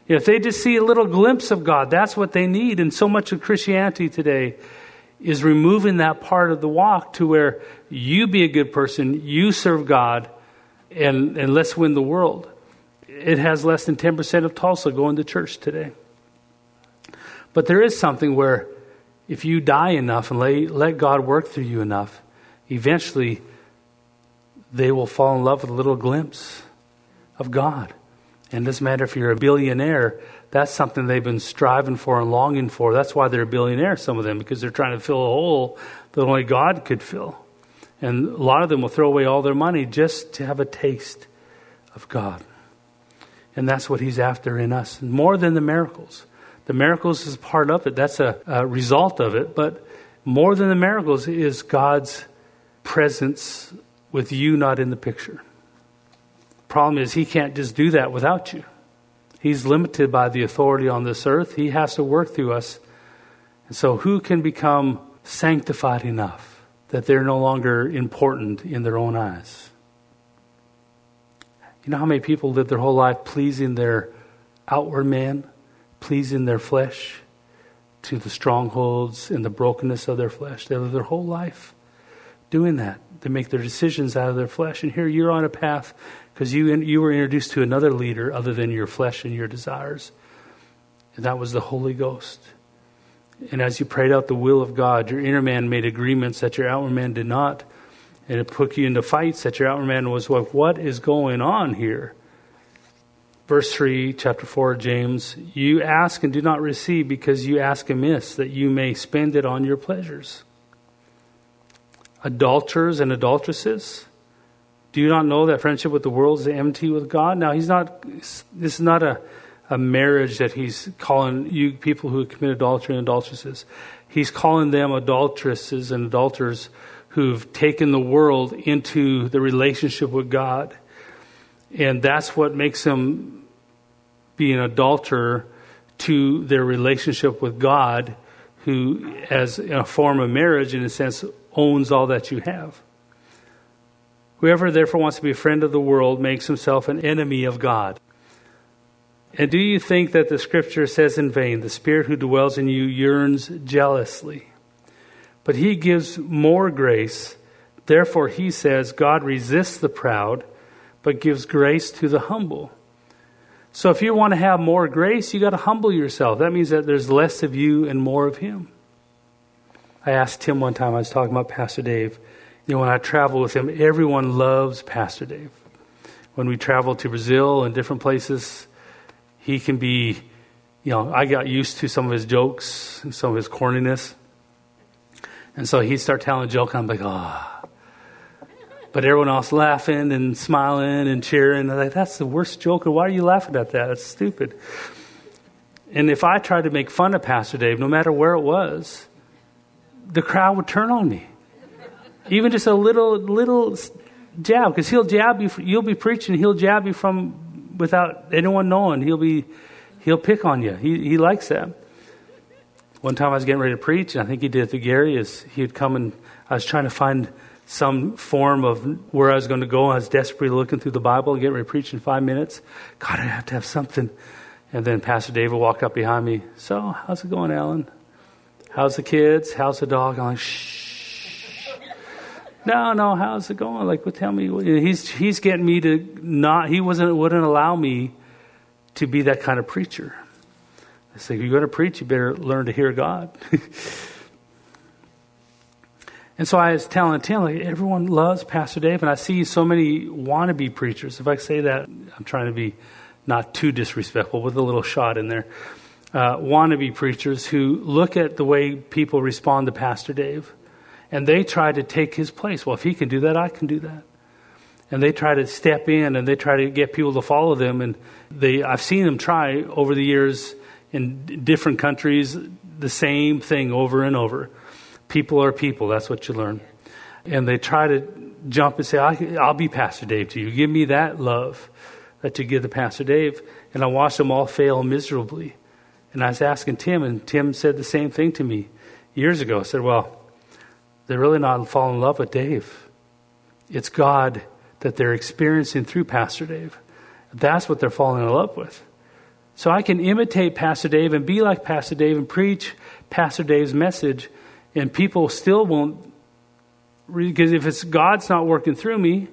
If they just see a little glimpse of God, that's what they need. And so much of Christianity today is removing that part of the walk to where you be a good person, you serve God, and, and let's win the world. It has less than 10% of Tulsa going to church today. But there is something where if you die enough and lay, let God work through you enough, eventually they will fall in love with a little glimpse of God. And it doesn't matter if you're a billionaire, that's something they've been striving for and longing for. That's why they're a billionaire, some of them, because they're trying to fill a hole that only God could fill. And a lot of them will throw away all their money just to have a taste of God. And that's what He's after in us, more than the miracles. The miracles is part of it, that's a, a result of it. But more than the miracles is God's presence with you not in the picture. The problem is, He can't just do that without you. He's limited by the authority on this earth. He has to work through us. And so, who can become sanctified enough that they're no longer important in their own eyes? You know how many people live their whole life pleasing their outward man, pleasing their flesh to the strongholds and the brokenness of their flesh? They live their whole life doing that. They make their decisions out of their flesh. And here you're on a path because you, you were introduced to another leader other than your flesh and your desires. And that was the Holy Ghost. And as you prayed out the will of God, your inner man made agreements that your outer man did not. And it put you into fights that your outer man was like, what is going on here? Verse 3, chapter 4 James, you ask and do not receive because you ask amiss, that you may spend it on your pleasures adulterers and adulteresses? Do you not know that friendship with the world is enmity with God? Now, he's not, this is not a, a marriage that he's calling you people who commit adultery and adulteresses. He's calling them adulteresses and adulterers who've taken the world into the relationship with God. And that's what makes them be an adulterer to their relationship with God, who, as a form of marriage, in a sense, owns all that you have. Whoever therefore wants to be a friend of the world makes himself an enemy of God. And do you think that the scripture says in vain, the spirit who dwells in you yearns jealously? But he gives more grace. Therefore, he says, God resists the proud, but gives grace to the humble. So if you want to have more grace, you got to humble yourself. That means that there's less of you and more of him. I asked Tim one time, I was talking about Pastor Dave. You know, when I travel with him, everyone loves Pastor Dave. When we travel to Brazil and different places, he can be, you know, I got used to some of his jokes and some of his corniness. And so he'd start telling a joke, and I'm like, ah. Oh. But everyone else laughing and smiling and cheering. I'm like, that's the worst joke. Why are you laughing at that? That's stupid. And if I tried to make fun of Pastor Dave, no matter where it was, the crowd would turn on me. Even just a little, little jab because he'll jab you. You'll be preaching. He'll jab you from without anyone knowing. He'll be he'll pick on you. He he likes that. One time I was getting ready to preach, and I think he did it to Gary. Is he'd come and I was trying to find some form of where I was going to go. I was desperately looking through the Bible getting ready to preach in five minutes. God, I have to have something. And then Pastor David walked up behind me. So, how's it going, Alan? How's the kids? How's the dog? I'm like, shh. No, no, how's it going? Like, well, tell me. He's, he's getting me to not, he wasn't, wouldn't allow me to be that kind of preacher. I said, if you're going to preach, you better learn to hear God. (laughs) And so I was telling Tim, like, everyone loves Pastor Dave, and I see so many wannabe preachers. If I say that, I'm trying to be not too disrespectful, with a little shot in there. Uh, wannabe preachers who look at the way people respond to Pastor Dave, and they try to take his place. Well, if he can do that, I can do that. And they try to step in, and they try to get people to follow them. And they, I've seen them try over the years in different countries the same thing over and over People are people. That's what you learn. And they try to jump and say, I'll be Pastor Dave to you. Give me that love that you give to Pastor Dave. And I watched them all fail miserably. And I was asking Tim, and Tim said the same thing to me years ago. I said, Well, they're really not falling in love with Dave. It's God that they're experiencing through Pastor Dave. That's what they're falling in love with. So I can imitate Pastor Dave and be like Pastor Dave and preach Pastor Dave's message and people still won't, because if it's God's not working through me,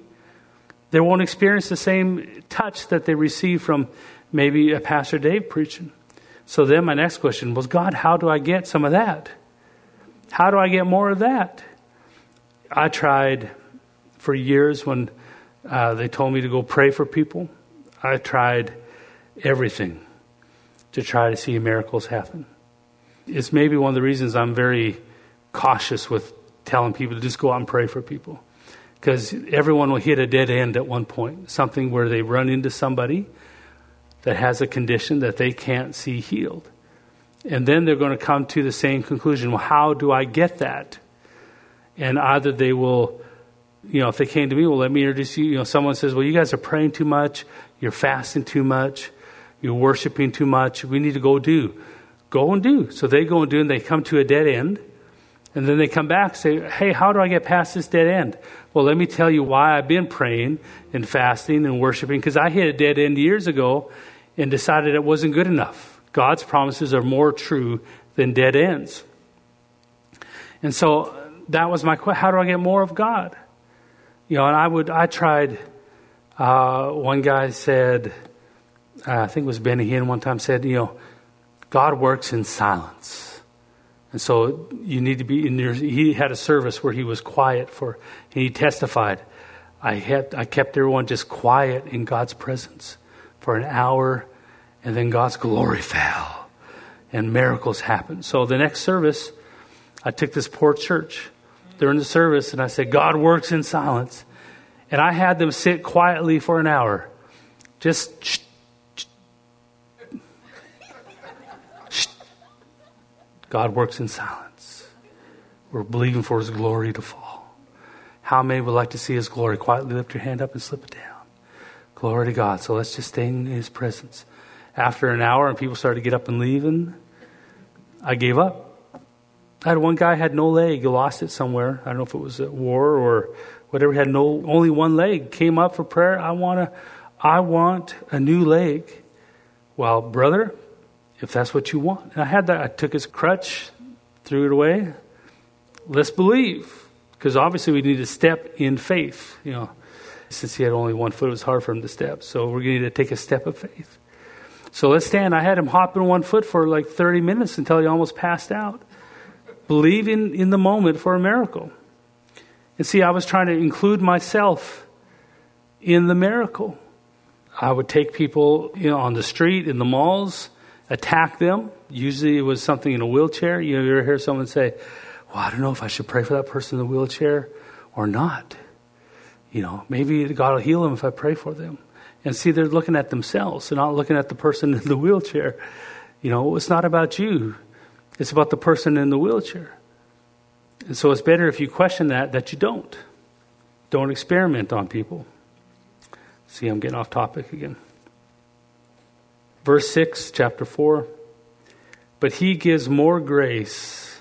they won't experience the same touch that they receive from maybe a Pastor Dave preaching. So then my next question was, God, how do I get some of that? How do I get more of that? I tried for years when uh, they told me to go pray for people. I tried everything to try to see miracles happen. It's maybe one of the reasons I'm very cautious with telling people to just go out and pray for people. Because everyone will hit a dead end at one point, something where they run into somebody that has a condition that they can't see healed. And then they're going to come to the same conclusion well, how do I get that? And either they will, you know, if they came to me, well, let me introduce you. You know, someone says, well, you guys are praying too much, you're fasting too much, you're worshiping too much, we need to go do. Go and do. So they go and do, and they come to a dead end and then they come back and say, Hey, how do I get past this dead end? Well, let me tell you why I've been praying and fasting and worshiping because I hit a dead end years ago and decided it wasn't good enough. God's promises are more true than dead ends. And so that was my question how do I get more of God? You know, and I would, I tried, uh, one guy said, uh, I think it was Benny Hinn one time said, you know, God works in silence. And so you need to be in your, he had a service where he was quiet for, and he testified. I had, I kept everyone just quiet in God's presence for an hour, and then God's glory (laughs) fell, and miracles happened. So the next service, I took this poor church during the service, and I said, God works in silence. And I had them sit quietly for an hour. Just God works in silence. We're believing for His glory to fall. How many would like to see His glory? Quietly lift your hand up and slip it down. Glory to God. So let's just stay in His presence. After an hour and people started to get up and leaving, I gave up. I had one guy had no leg, he lost it somewhere. I don't know if it was at war or whatever. He had no only one leg. Came up for prayer. I want I want a new leg. Well, brother, if that's what you want. And I had that. I took his crutch, threw it away. Let's believe. Because obviously we need to step in faith. You know, since he had only one foot, it was hard for him to step. So we're going to take a step of faith. So let's stand. I had him hop in one foot for like 30 minutes until he almost passed out. Believing in the moment for a miracle. And see, I was trying to include myself in the miracle. I would take people you know, on the street, in the malls, attack them. Usually it was something in a wheelchair. You, know, you ever hear someone say, Well, I don't know if I should pray for that person in the wheelchair or not. You know, maybe God will heal them if I pray for them. And see, they're looking at themselves. They're not looking at the person in the (laughs) wheelchair. You know, it's not about you, it's about the person in the wheelchair. And so it's better if you question that, that you don't. Don't experiment on people. See, I'm getting off topic again. Verse 6, chapter 4. But he gives more grace.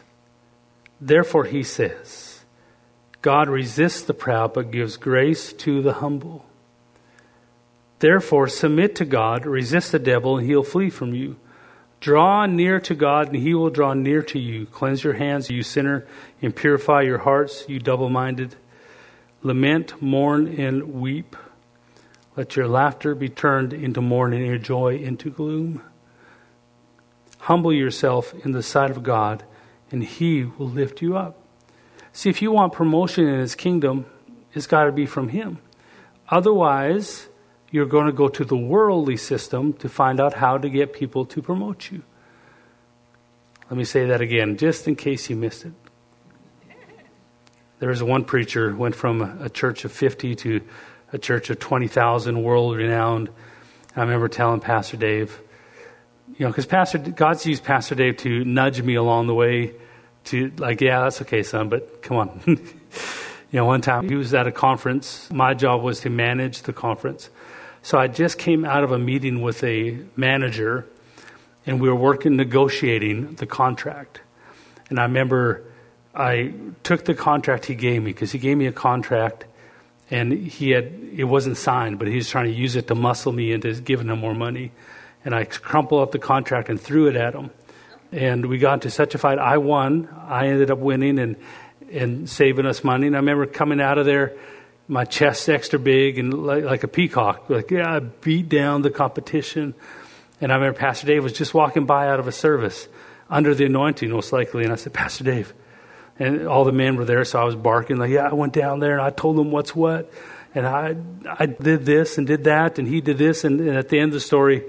Therefore, he says, God resists the proud, but gives grace to the humble. Therefore, submit to God, resist the devil, and he'll flee from you. Draw near to God, and he will draw near to you. Cleanse your hands, you sinner, and purify your hearts, you double minded. Lament, mourn, and weep. Let your laughter be turned into mourning, your joy into gloom. Humble yourself in the sight of God, and he will lift you up. See, if you want promotion in his kingdom, it's got to be from him. Otherwise, you're going to go to the worldly system to find out how to get people to promote you. Let me say that again, just in case you missed it. There was one preacher who went from a church of 50 to a church of 20,000, world renowned. I remember telling Pastor Dave, you know, because Pastor God's used Pastor Dave to nudge me along the way to like, yeah, that's okay, son, but come on. (laughs) you know, one time he was at a conference. My job was to manage the conference. So I just came out of a meeting with a manager, and we were working negotiating the contract. And I remember I took the contract he gave me because he gave me a contract, and he had it wasn't signed, but he was trying to use it to muscle me into giving him more money. And I crumpled up the contract and threw it at him. And we got into such a fight. I won. I ended up winning and and saving us money. And I remember coming out of there my chest extra big and like, like, a peacock. Like, yeah, I beat down the competition. And I remember Pastor Dave was just walking by out of a service under the anointing, most likely. And I said, Pastor Dave. And all the men were there, so I was barking, like, yeah, I went down there and I told them what's what. And I, I did this and did that, and he did this. And, and at the end of the story,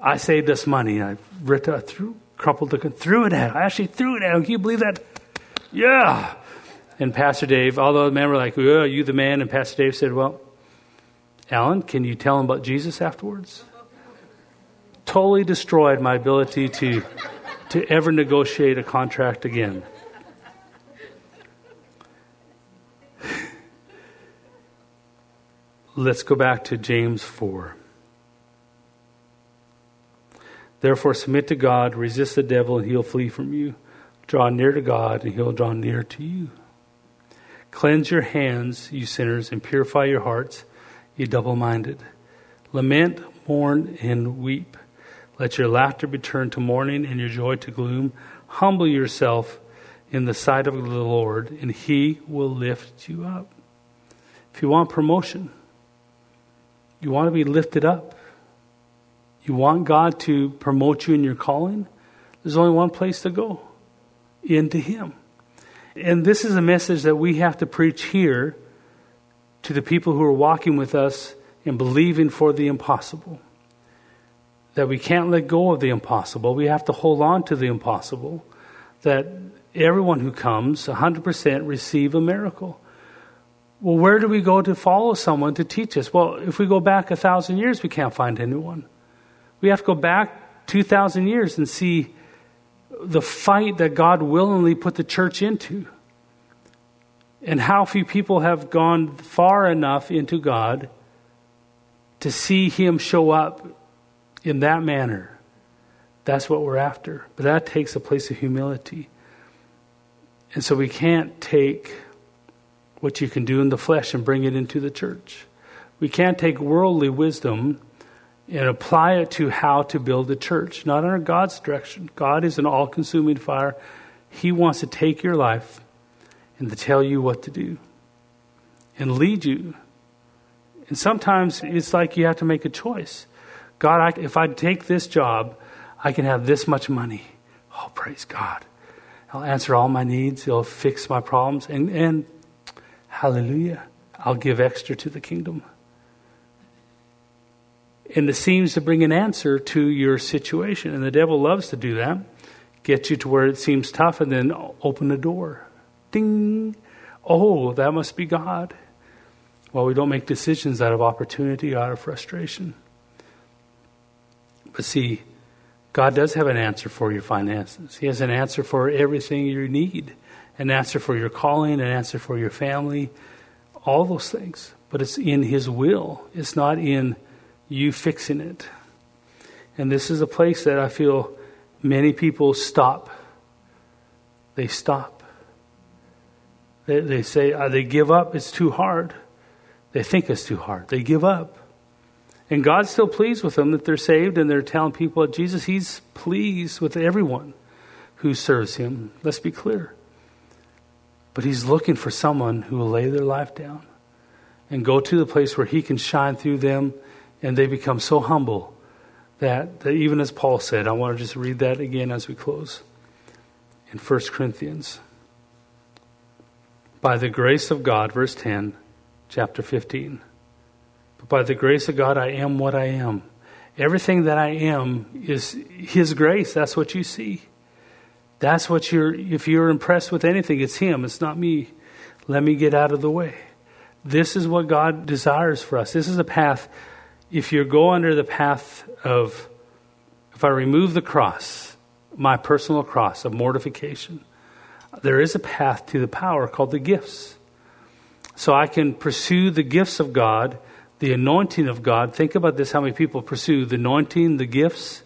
I saved us money. I, ripped, I threw, crumpled the, threw it at him. I actually threw it at him. Can you believe that? Yeah. And Pastor Dave, although the men were like, oh, you the man, and Pastor Dave said, well, Alan, can you tell him about Jesus afterwards? Totally destroyed my ability to, to ever negotiate a contract again. Let's go back to James 4. Therefore, submit to God, resist the devil, and he'll flee from you. Draw near to God, and he'll draw near to you. Cleanse your hands, you sinners, and purify your hearts, you double minded. Lament, mourn, and weep. Let your laughter be turned to mourning and your joy to gloom. Humble yourself in the sight of the Lord, and he will lift you up. If you want promotion, you want to be lifted up, you want God to promote you in your calling, there's only one place to go into Him. And this is a message that we have to preach here to the people who are walking with us and believing for the impossible. That we can't let go of the impossible. We have to hold on to the impossible. That everyone who comes, 100%, receive a miracle. Well, where do we go to follow someone to teach us? Well, if we go back a thousand years, we can't find anyone. We have to go back 2,000 years and see the fight that God willingly put the church into. And how few people have gone far enough into God to see Him show up in that manner. That's what we're after. But that takes a place of humility. And so we can't take what you can do in the flesh and bring it into the church. We can't take worldly wisdom and apply it to how to build a church, not under God's direction. God is an all consuming fire. He wants to take your life and to tell you what to do and lead you. And sometimes it's like you have to make a choice. God, I, if I take this job, I can have this much money. Oh, praise God. I'll answer all my needs. He'll fix my problems. And, and hallelujah, I'll give extra to the kingdom and it seems to bring an answer to your situation. And the devil loves to do that. Get you to where it seems tough and then open the door. Ding. Oh, that must be God. Well, we don't make decisions out of opportunity, out of frustration. But see, God does have an answer for your finances. He has an answer for everything you need, an answer for your calling, an answer for your family, all those things. But it's in His will, it's not in you fixing it. And this is a place that I feel many people stop. They stop. They, they say, uh, they give up, it's too hard. They think it's too hard. They give up. And God's still pleased with them that they're saved and they're telling people that Jesus, He's pleased with everyone who serves Him. Let's be clear. But He's looking for someone who will lay their life down and go to the place where He can shine through them and they become so humble that, that even as Paul said, I want to just read that again as we close in 1 Corinthians. By the grace of God, verse 10, chapter 15. But by the grace of God, I am what I am. Everything that I am is His grace. That's what you see. That's what you're, if you're impressed with anything, it's Him, it's not me. Let me get out of the way. This is what God desires for us. This is a path. If you go under the path of, if I remove the cross, my personal cross of mortification, there is a path to the power called the gifts. So I can pursue the gifts of God the anointing of God. Think about this how many people pursue the anointing, the gifts,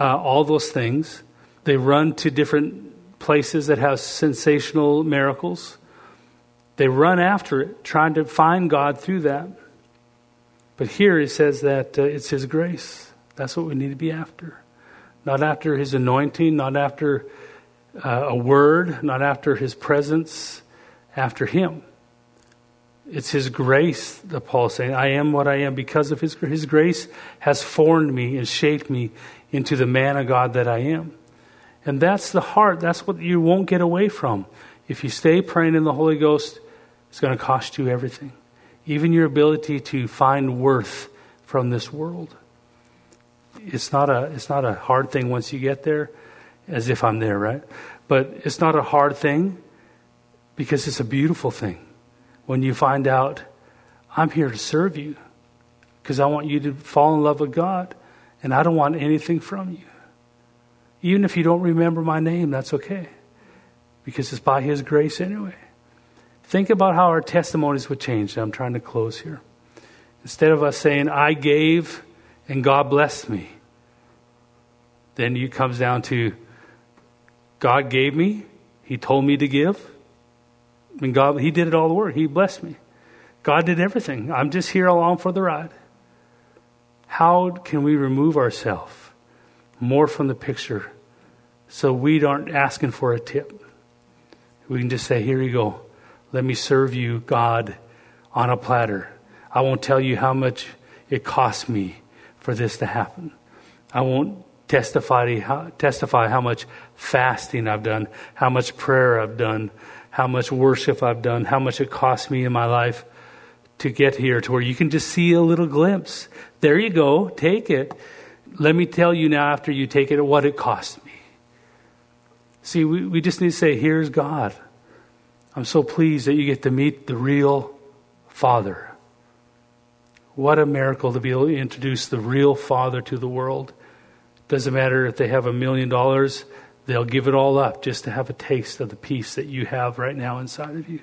uh, all those things. They run to different places that have sensational miracles. They run after it, trying to find God through that. But here he says that uh, it's His grace. That's what we need to be after. Not after His anointing, not after uh, a word, not after His presence, after Him. It's His grace that Paul is saying, I am what I am because of His, His grace has formed me and shaped me into the man of God that I am. And that's the heart. That's what you won't get away from. If you stay praying in the Holy Ghost, it's going to cost you everything, even your ability to find worth from this world. It's not a, it's not a hard thing once you get there, as if I'm there, right? But it's not a hard thing because it's a beautiful thing when you find out, I'm here to serve you because I want you to fall in love with God and I don't want anything from you. Even if you don't remember my name, that's okay because it's by His grace anyway. Think about how our testimonies would change. I'm trying to close here. Instead of us saying, I gave and God blessed me, then it comes down to God gave me, He told me to give, mean, God, He did it all the work. He blessed me. God did everything. I'm just here along for the ride. How can we remove ourselves more from the picture so we aren't asking for a tip? We can just say, Here you go. Let me serve you, God, on a platter. I won't tell you how much it cost me for this to happen. I won't testify, testify how much fasting I've done, how much prayer I've done, how much worship I've done, how much it cost me in my life to get here to where you can just see a little glimpse. There you go, take it. Let me tell you now, after you take it, what it cost me. See, we, we just need to say, Here's God. I'm so pleased that you get to meet the real Father. What a miracle to be able to introduce the real Father to the world. Doesn't matter if they have a million dollars, They'll give it all up just to have a taste of the peace that you have right now inside of you.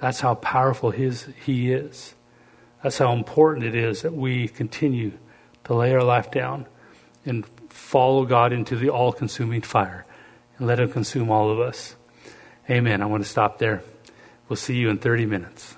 That's how powerful his, He is. That's how important it is that we continue to lay our life down and follow God into the all consuming fire and let Him consume all of us. Amen. I want to stop there. We'll see you in 30 minutes.